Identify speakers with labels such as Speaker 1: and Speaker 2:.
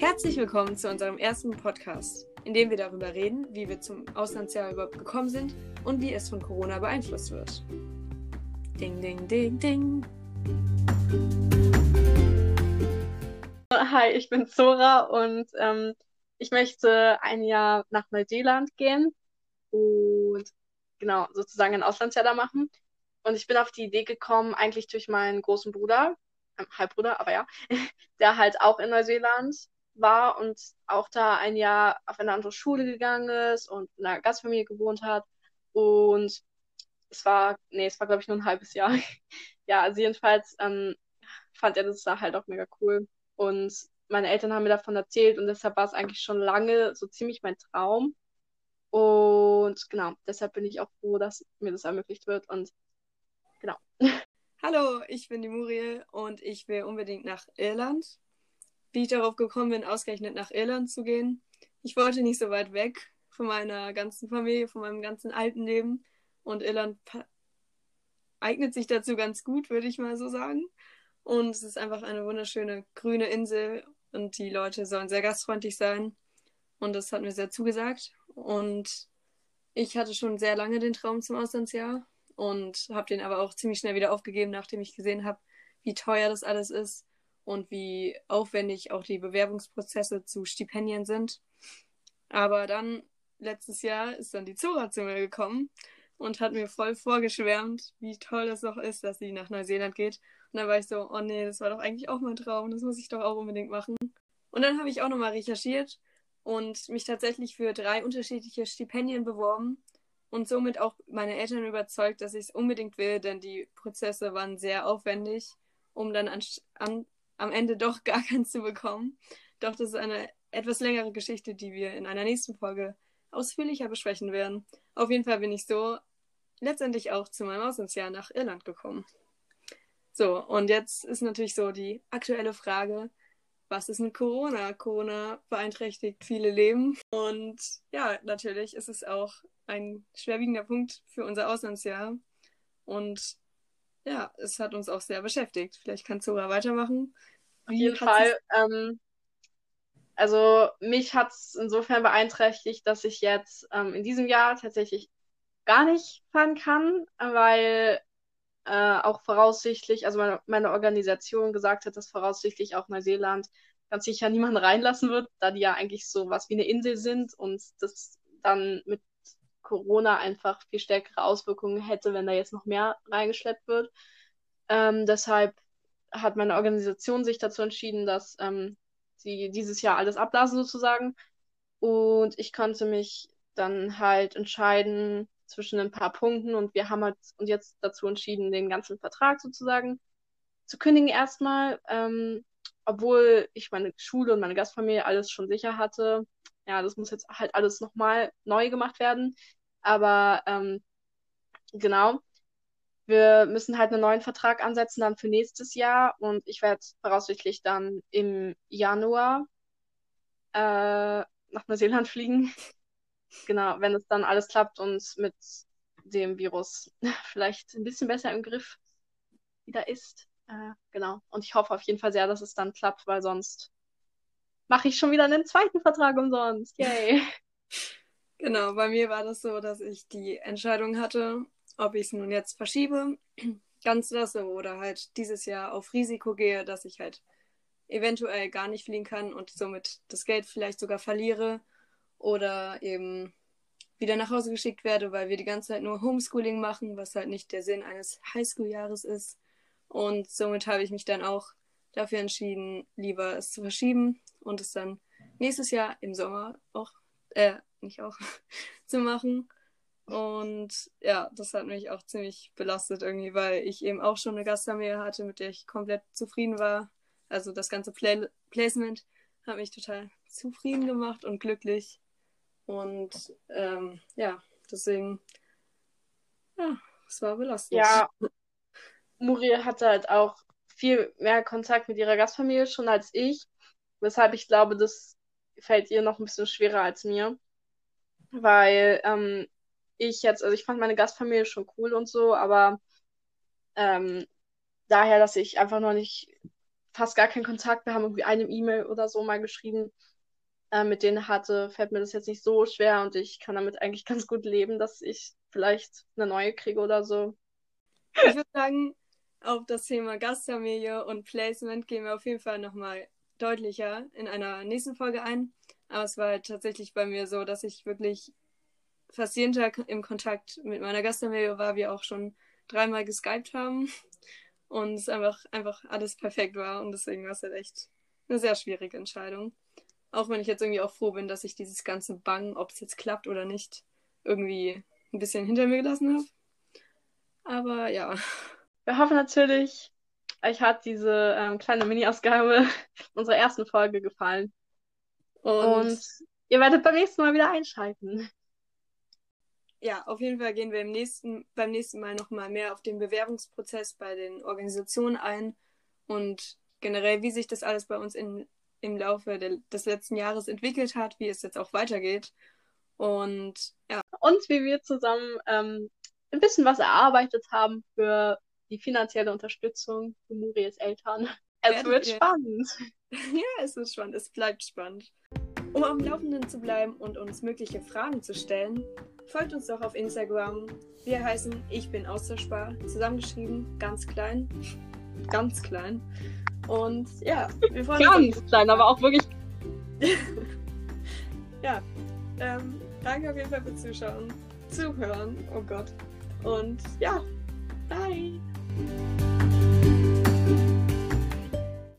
Speaker 1: Herzlich willkommen zu unserem ersten Podcast, in dem wir darüber reden, wie wir zum Auslandsjahr überhaupt gekommen sind und wie es von Corona beeinflusst wird. Ding, ding, ding, ding.
Speaker 2: Hi, ich bin Zora und ähm, ich möchte ein Jahr nach Neuseeland gehen und genau sozusagen ein Auslandsjahr da machen. Und ich bin auf die Idee gekommen, eigentlich durch meinen großen Bruder, äh, Halbbruder, aber ja, der halt auch in Neuseeland war und auch da ein Jahr auf eine andere Schule gegangen ist und in einer Gastfamilie gewohnt hat. Und es war, nee, es war glaube ich nur ein halbes Jahr. ja, also jedenfalls ähm, fand er das da halt auch mega cool. Und meine Eltern haben mir davon erzählt und deshalb war es eigentlich schon lange so ziemlich mein Traum. Und genau, deshalb bin ich auch froh, dass mir das ermöglicht wird. Und genau.
Speaker 1: Hallo, ich bin die Muriel und ich will unbedingt nach Irland. Wie ich darauf gekommen bin, ausgerechnet nach Irland zu gehen. Ich wollte nicht so weit weg von meiner ganzen Familie, von meinem ganzen alten Leben. Und Irland eignet sich dazu ganz gut, würde ich mal so sagen. Und es ist einfach eine wunderschöne grüne Insel und die Leute sollen sehr gastfreundlich sein. Und das hat mir sehr zugesagt. Und ich hatte schon sehr lange den Traum zum Auslandsjahr und habe den aber auch ziemlich schnell wieder aufgegeben, nachdem ich gesehen habe, wie teuer das alles ist und wie aufwendig auch die Bewerbungsprozesse zu Stipendien sind. Aber dann, letztes Jahr, ist dann die Zora zu mir gekommen und hat mir voll vorgeschwärmt, wie toll es doch ist, dass sie nach Neuseeland geht. Und dann war ich so, oh nee, das war doch eigentlich auch mein Traum, das muss ich doch auch unbedingt machen. Und dann habe ich auch nochmal recherchiert und mich tatsächlich für drei unterschiedliche Stipendien beworben und somit auch meine Eltern überzeugt, dass ich es unbedingt will, denn die Prozesse waren sehr aufwendig, um dann an, an, am Ende doch gar keins zu bekommen. Doch das ist eine etwas längere Geschichte, die wir in einer nächsten Folge ausführlicher besprechen werden. Auf jeden Fall bin ich so letztendlich auch zu meinem Auslandsjahr nach Irland gekommen. So, und jetzt ist natürlich so die aktuelle Frage, was ist mit Corona? Corona beeinträchtigt viele Leben. Und ja, natürlich ist es auch ein schwerwiegender Punkt für unser Auslandsjahr. Und ja, es hat uns auch sehr beschäftigt. Vielleicht kann Zora weitermachen.
Speaker 2: Auf jeden Fall. Ähm, also mich hat es insofern beeinträchtigt, dass ich jetzt ähm, in diesem Jahr tatsächlich gar nicht fahren kann, weil äh, auch voraussichtlich, also meine, meine Organisation gesagt hat, dass voraussichtlich auch Neuseeland ganz sicher niemanden reinlassen wird, da die ja eigentlich so was wie eine Insel sind und das dann mit Corona einfach viel stärkere Auswirkungen hätte, wenn da jetzt noch mehr reingeschleppt wird. Ähm, deshalb hat meine Organisation sich dazu entschieden, dass ähm, sie dieses Jahr alles abblasen sozusagen. Und ich konnte mich dann halt entscheiden, zwischen ein paar Punkten und wir haben halt uns jetzt dazu entschieden, den ganzen Vertrag sozusagen zu kündigen erstmal, ähm, obwohl ich meine Schule und meine Gastfamilie alles schon sicher hatte. Ja, das muss jetzt halt alles nochmal neu gemacht werden. Aber ähm, genau, wir müssen halt einen neuen Vertrag ansetzen dann für nächstes Jahr und ich werde voraussichtlich dann im Januar äh, nach Neuseeland fliegen genau, wenn es dann alles klappt und mit dem Virus vielleicht ein bisschen besser im Griff wieder ist. Äh, genau. Und ich hoffe auf jeden Fall sehr, dass es dann klappt, weil sonst mache ich schon wieder einen zweiten Vertrag umsonst. Yay.
Speaker 1: Genau, bei mir war das so, dass ich die Entscheidung hatte, ob ich es nun jetzt verschiebe, ganz lasse oder halt dieses Jahr auf Risiko gehe, dass ich halt eventuell gar nicht fliegen kann und somit das Geld vielleicht sogar verliere oder eben wieder nach Hause geschickt werde, weil wir die ganze Zeit nur Homeschooling machen, was halt nicht der Sinn eines Highschool-Jahres ist. Und somit habe ich mich dann auch dafür entschieden, lieber es zu verschieben und es dann nächstes Jahr im Sommer auch, äh, nicht auch, zu machen. Und ja, das hat mich auch ziemlich belastet irgendwie, weil ich eben auch schon eine Gastfamilie hatte, mit der ich komplett zufrieden war. Also das ganze Play Placement hat mich total zufrieden gemacht und glücklich. Und ähm, ja, deswegen, ja, es war belastend.
Speaker 2: Ja, Muriel hatte halt auch viel mehr Kontakt mit ihrer Gastfamilie schon als ich, weshalb ich glaube, das fällt ihr noch ein bisschen schwerer als mir. Weil ähm, ich jetzt, also ich fand meine Gastfamilie schon cool und so, aber ähm, daher, dass ich einfach noch nicht fast gar keinen Kontakt. Wir haben irgendwie eine E-Mail oder so mal geschrieben, äh, mit denen hatte, fällt mir das jetzt nicht so schwer und ich kann damit eigentlich ganz gut leben, dass ich vielleicht eine neue kriege oder so.
Speaker 1: Ich würde sagen, auf das Thema Gastfamilie und Placement gehen wir auf jeden Fall nochmal deutlicher in einer nächsten Folge ein. Aber es war halt tatsächlich bei mir so, dass ich wirklich fast jeden Tag im Kontakt mit meiner Gastfamilie war, wir auch schon dreimal geskypt haben und es einfach, einfach alles perfekt war und deswegen war es halt echt eine sehr schwierige Entscheidung. Auch wenn ich jetzt irgendwie auch froh bin, dass ich dieses ganze Bang, ob es jetzt klappt oder nicht, irgendwie ein bisschen hinter mir gelassen habe. Aber ja.
Speaker 2: Wir hoffen natürlich, euch hat diese ähm, kleine Mini-Ausgabe unserer ersten Folge gefallen. Und, und ihr werdet beim nächsten Mal wieder einschalten.
Speaker 1: Ja, auf jeden Fall gehen wir im nächsten, beim nächsten Mal nochmal mehr auf den Bewerbungsprozess bei den Organisationen ein und generell, wie sich das alles bei uns in, im Laufe de, des letzten Jahres entwickelt hat, wie es jetzt auch weitergeht. Und ja.
Speaker 2: Und wie wir zusammen ähm, ein bisschen was erarbeitet haben für die finanzielle Unterstützung für Muries Eltern. Es wird wir... spannend.
Speaker 1: ja, es wird spannend. Es bleibt spannend. Um am Laufenden zu bleiben und uns mögliche Fragen zu stellen, folgt uns doch auf Instagram. Wir heißen Ich bin austauschbar, zusammengeschrieben, ganz klein. Ganz klein. Und ja,
Speaker 2: wir freuen uns. Ganz klein, aber auch wirklich.
Speaker 1: ja, ähm, danke auf jeden Fall fürs Zuschauen, Zuhören. Oh Gott. Und ja, bye. Música